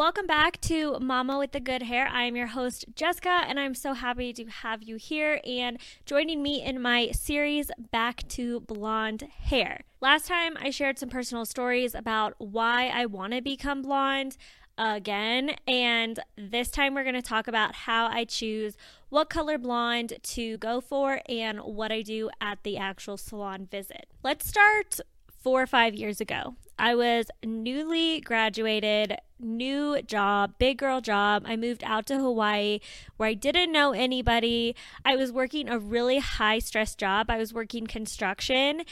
Welcome back to Mama with the Good Hair. I am your host, Jessica, and I'm so happy to have you here and joining me in my series, Back to Blonde Hair. Last time I shared some personal stories about why I want to become blonde again, and this time we're going to talk about how I choose what color blonde to go for and what I do at the actual salon visit. Let's start four or five years ago. I was newly graduated, new job, big girl job. I moved out to Hawaii where I didn't know anybody. I was working a really high stress job. I was working construction.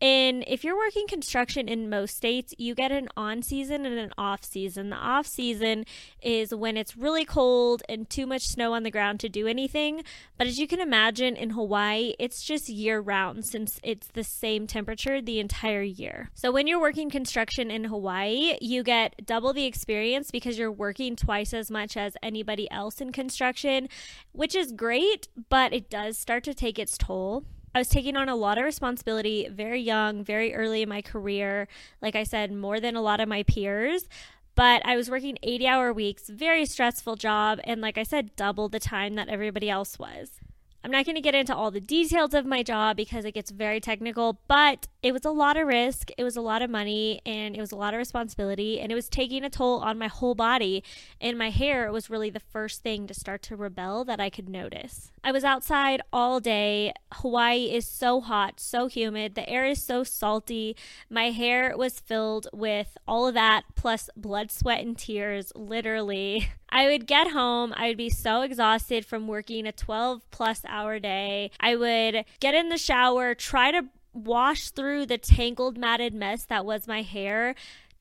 And if you're working construction in most states, you get an on season and an off season. The off season is when it's really cold and too much snow on the ground to do anything. But as you can imagine, in Hawaii, it's just year round since it's the same temperature the entire year. So when you're working construction in Hawaii, you get double the experience because you're working twice as much as anybody else in construction, which is great, but it does start to take its toll. I was taking on a lot of responsibility very young, very early in my career. Like I said, more than a lot of my peers. But I was working 80 hour weeks, very stressful job, and like I said, double the time that everybody else was. I'm not going to get into all the details of my job because it gets very technical, but it was a lot of risk, it was a lot of money, and it was a lot of responsibility, and it was taking a toll on my whole body. And my hair was really the first thing to start to rebel that I could notice. I was outside all day. Hawaii is so hot, so humid. The air is so salty. My hair was filled with all of that, plus blood, sweat, and tears, literally. I would get home. I would be so exhausted from working a 12 plus hour day. I would get in the shower, try to wash through the tangled, matted mess that was my hair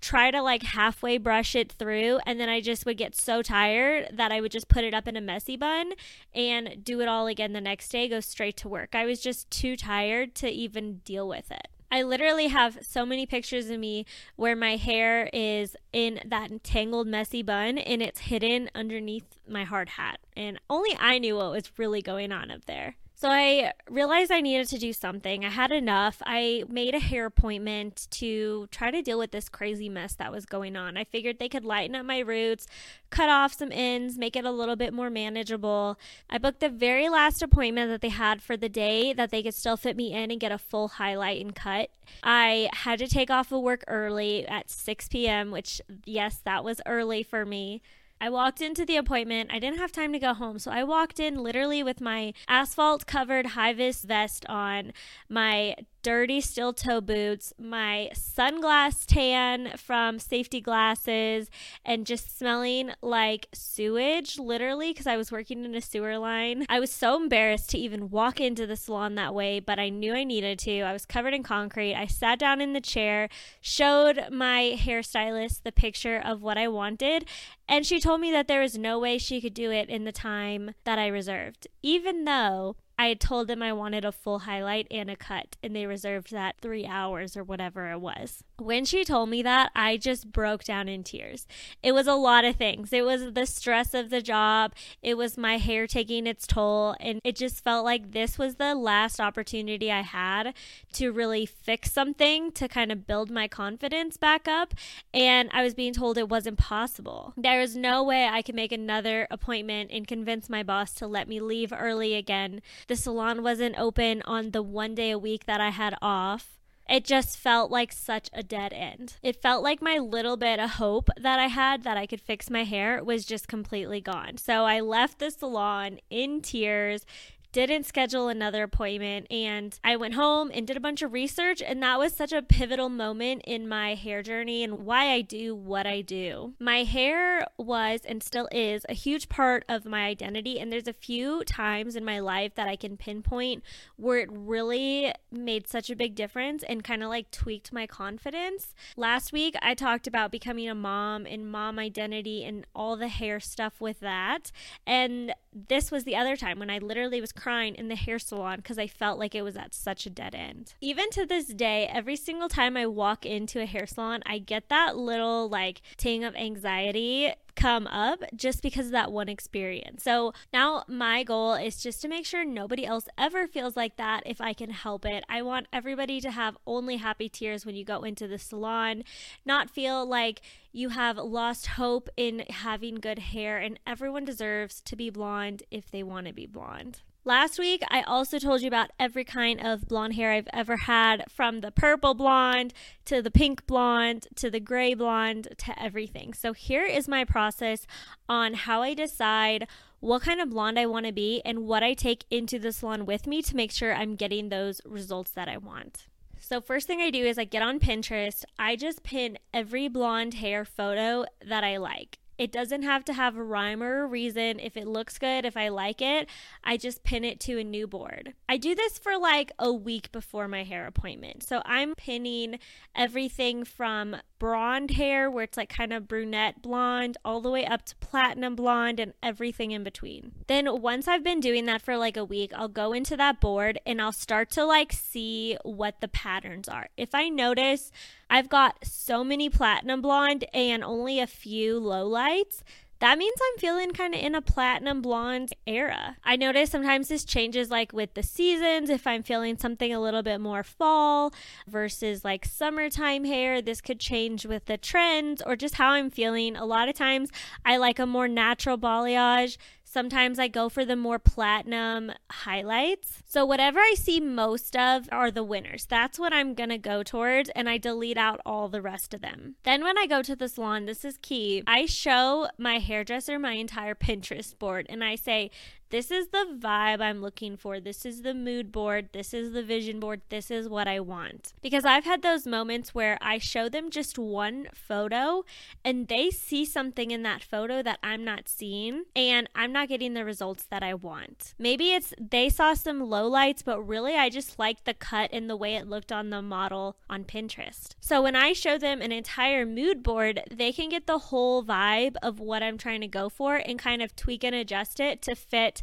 try to like halfway brush it through and then I just would get so tired that I would just put it up in a messy bun and do it all again the next day, go straight to work. I was just too tired to even deal with it. I literally have so many pictures of me where my hair is in that tangled, messy bun and it's hidden underneath my hard hat. And only I knew what was really going on up there. So I realized I needed to do something. I had enough. I made a hair appointment to try to deal with this crazy mess that was going on. I figured they could lighten up my roots, cut off some ends, make it a little bit more manageable. I booked the very last appointment that they had for the day that they could still fit me in and get a full highlight and cut. I had to take off of work early at 6 p.m., which, yes, that was early for me. I walked into the appointment. I didn't have time to go home. So I walked in literally with my asphalt covered high vis vest on, my dirty steel toe boots, my sunglass tan from safety glasses, and just smelling like sewage, literally, because I was working in a sewer line. I was so embarrassed to even walk into the salon that way, but I knew I needed to. I was covered in concrete. I sat down in the chair, showed my hairstylist the picture of what I wanted, and she told me that there was no way she could do it in the time that I reserved, even though I had told them I wanted a full highlight and a cut, and they reserved that three hours or whatever it was. When she told me that, I just broke down in tears. It was a lot of things. It was the stress of the job, it was my hair taking its toll, and it just felt like this was the last opportunity I had to really fix something to kind of build my confidence back up. And I was being told it wasn't possible. There was no way I could make another appointment and convince my boss to let me leave early again the salon wasn't open on the one day a week that I had off. It just felt like such a dead end. It felt like my little bit of hope that I had that I could fix my hair was just completely gone. So I left the salon in tears, didn't schedule another appointment and I went home and did a bunch of research and that was such a pivotal moment in my hair journey and why I do what I do. My hair was and still is a huge part of my identity and there's a few times in my life that I can pinpoint where it really made such a big difference and kind of like tweaked my confidence. Last week I talked about becoming a mom and mom identity and all the hair stuff with that and this was the other time when I literally was crying in the hair salon because I felt like it was at such a dead end. Even to this day, every single time I walk into a hair salon, I get that little like ting of anxiety come up just because of that one experience. So now my goal is just to make sure nobody else ever feels like that if I can help it. I want everybody to have only happy tears when you go into the salon, not feel like you have lost hope in having good hair, and everyone deserves to be blonde if they want to be blonde. Last week, I also told you about every kind of blonde hair I've ever had from the purple blonde to the pink blonde to the gray blonde to everything. So, here is my process on how I decide what kind of blonde I want to be and what I take into the salon with me to make sure I'm getting those results that I want. So, first thing I do is I get on Pinterest. I just pin every blonde hair photo that I like. It doesn't have to have a rhyme or a reason. If it looks good, if I like it, I just pin it to a new board. I do this for like a week before my hair appointment. So I'm pinning everything from blonde hair, where it's like kind of brunette blonde, all the way up to platinum blonde and everything in between. Then once I've been doing that for like a week, I'll go into that board and I'll start to like see what the patterns are. If I notice I've got so many platinum blonde and only a few low lights that means I'm feeling kind of in a platinum blonde era. I notice sometimes this changes like with the seasons. If I'm feeling something a little bit more fall versus like summertime hair, this could change with the trends or just how I'm feeling. A lot of times I like a more natural balayage. Sometimes I go for the more platinum highlights. So, whatever I see most of are the winners. That's what I'm to go towards, and I delete out all the rest of them. Then, when I go to the salon, this is key. I show my hairdresser my entire Pinterest board and I say, this is the vibe I'm looking for. This is the mood board. This is the vision board. This is what I want. Because I've had those moments where I show them just one photo and they see something in that photo that I'm not seeing and I'm not getting the results that I want. Maybe it's they saw some low lights, but really I just liked the cut and the way it looked on the model on Pinterest. So when I show them an entire mood board, they can get the whole vibe of what I'm trying to go for and kind of tweak and adjust it to fit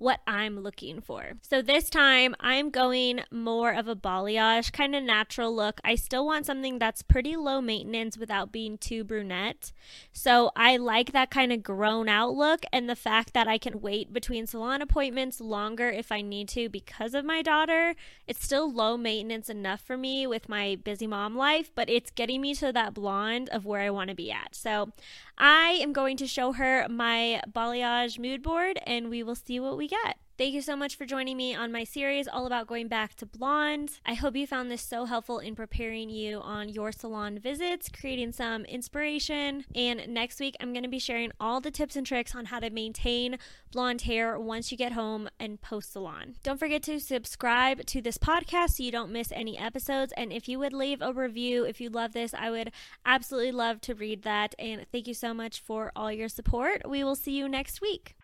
what I'm looking for. So this time I'm going more of a balayage kind of natural look. I still want something that's pretty low maintenance without being too brunette. So I like that kind of grown out look and the fact that I can wait between salon appointments longer if I need to because of my daughter. It's still low maintenance enough for me with my busy mom life, but it's getting me to that blonde of where I want to be at. So I am going to show her my balayage mood board and we will see what we get. Thank you so much for joining me on my series all about going back to blonde. I hope you found this so helpful in preparing you on your salon visits, creating some inspiration. And next week, I'm going to be sharing all the tips and tricks on how to maintain blonde hair once you get home and post salon. Don't forget to subscribe to this podcast so you don't miss any episodes. And if you would leave a review, if you love this, I would absolutely love to read that. And thank you so much for all your support. We will see you next week.